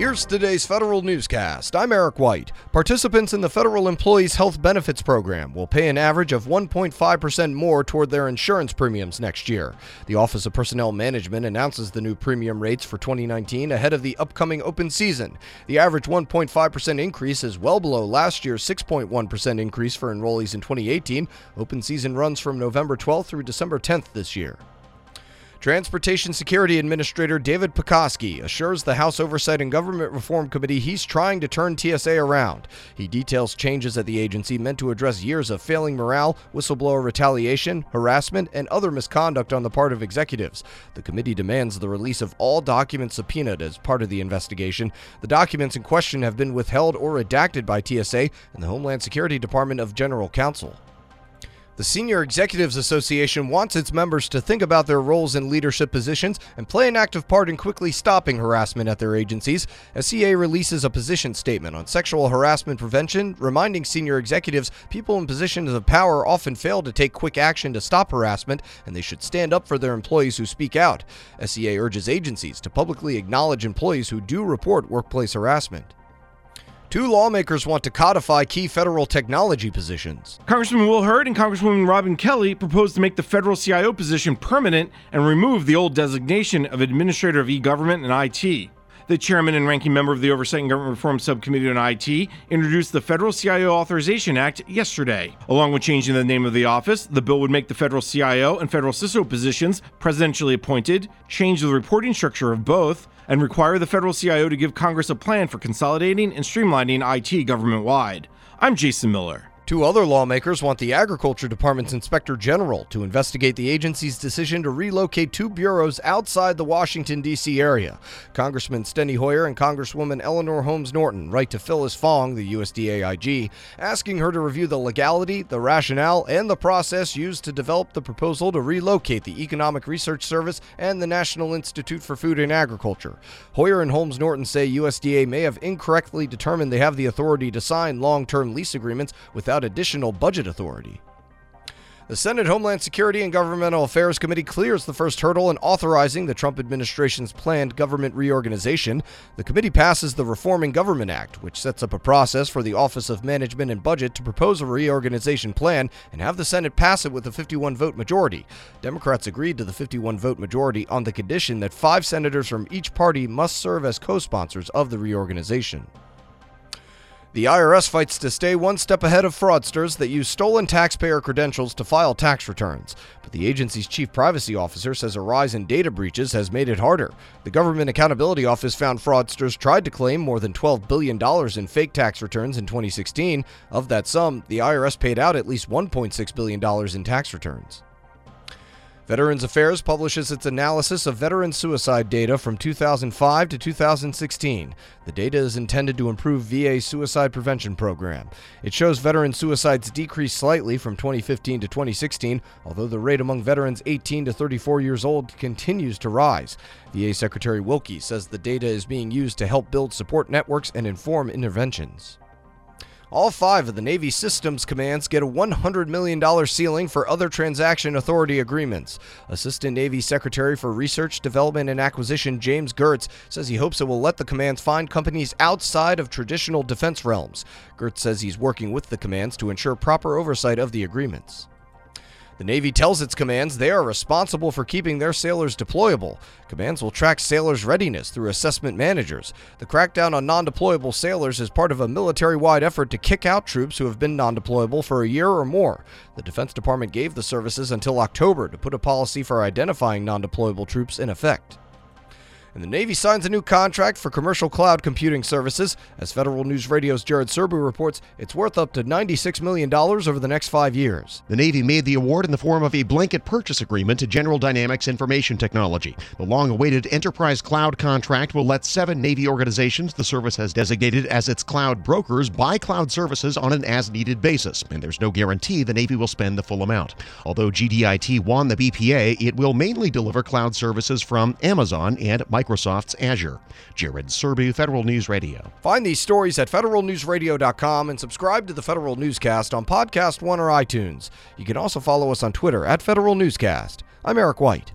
Here's today's federal newscast. I'm Eric White. Participants in the Federal Employees Health Benefits Program will pay an average of 1.5% more toward their insurance premiums next year. The Office of Personnel Management announces the new premium rates for 2019 ahead of the upcoming open season. The average 1.5% increase is well below last year's 6.1% increase for enrollees in 2018. Open season runs from November 12th through December 10th this year. Transportation Security Administrator David Pekoske assures the House Oversight and Government Reform Committee he's trying to turn TSA around. He details changes at the agency meant to address years of failing morale, whistleblower retaliation, harassment, and other misconduct on the part of executives. The committee demands the release of all documents subpoenaed as part of the investigation. The documents in question have been withheld or redacted by TSA and the Homeland Security Department of General Counsel. The Senior Executives Association wants its members to think about their roles in leadership positions and play an active part in quickly stopping harassment at their agencies. SEA releases a position statement on sexual harassment prevention, reminding senior executives people in positions of power often fail to take quick action to stop harassment and they should stand up for their employees who speak out. SEA urges agencies to publicly acknowledge employees who do report workplace harassment. Two lawmakers want to codify key federal technology positions. Congressman Will Hurd and Congresswoman Robin Kelly proposed to make the federal CIO position permanent and remove the old designation of Administrator of e-Government and IT. The chairman and ranking member of the Oversight and Government Reform Subcommittee on IT introduced the Federal CIO Authorization Act yesterday. Along with changing the name of the office, the bill would make the federal CIO and federal CISO positions presidentially appointed, change the reporting structure of both, and require the federal CIO to give Congress a plan for consolidating and streamlining IT government wide. I'm Jason Miller. Two other lawmakers want the Agriculture Department's Inspector General to investigate the agency's decision to relocate two bureaus outside the Washington, D.C. area. Congressman Steny Hoyer and Congresswoman Eleanor Holmes Norton write to Phyllis Fong, the USDA IG, asking her to review the legality, the rationale, and the process used to develop the proposal to relocate the Economic Research Service and the National Institute for Food and Agriculture. Hoyer and Holmes Norton say USDA may have incorrectly determined they have the authority to sign long term lease agreements without without additional budget authority. The Senate Homeland Security and Governmental Affairs Committee clears the first hurdle in authorizing the Trump administration's planned government reorganization. The committee passes the Reforming Government Act, which sets up a process for the Office of Management and Budget to propose a reorganization plan and have the Senate pass it with a 51 vote majority. Democrats agreed to the 51 vote majority on the condition that five senators from each party must serve as co sponsors of the reorganization. The IRS fights to stay one step ahead of fraudsters that use stolen taxpayer credentials to file tax returns. But the agency's chief privacy officer says a rise in data breaches has made it harder. The Government Accountability Office found fraudsters tried to claim more than $12 billion in fake tax returns in 2016. Of that sum, the IRS paid out at least $1.6 billion in tax returns. Veterans Affairs publishes its analysis of veteran suicide data from 2005 to 2016. The data is intended to improve VA suicide prevention program. It shows veteran suicides decreased slightly from 2015 to 2016, although the rate among veterans 18 to 34 years old continues to rise. VA Secretary Wilkie says the data is being used to help build support networks and inform interventions. All five of the Navy systems commands get a $100 million ceiling for other transaction authority agreements. Assistant Navy Secretary for Research, Development, and Acquisition James Geurts says he hopes it will let the commands find companies outside of traditional defense realms. Geurts says he's working with the commands to ensure proper oversight of the agreements. The Navy tells its commands they are responsible for keeping their sailors deployable. Commands will track sailors' readiness through assessment managers. The crackdown on non deployable sailors is part of a military wide effort to kick out troops who have been non deployable for a year or more. The Defense Department gave the services until October to put a policy for identifying non deployable troops in effect. And the Navy signs a new contract for commercial cloud computing services. As Federal News Radio's Jared Serbu reports, it's worth up to $96 million over the next five years. The Navy made the award in the form of a blanket purchase agreement to General Dynamics Information Technology. The long awaited enterprise cloud contract will let seven Navy organizations the service has designated as its cloud brokers buy cloud services on an as needed basis, and there's no guarantee the Navy will spend the full amount. Although GDIT won the BPA, it will mainly deliver cloud services from Amazon and Microsoft. Microsoft's Azure. Jared Serbu, Federal News Radio. Find these stories at federalnewsradio.com and subscribe to the Federal Newscast on Podcast One or iTunes. You can also follow us on Twitter at Federal Newscast. I'm Eric White.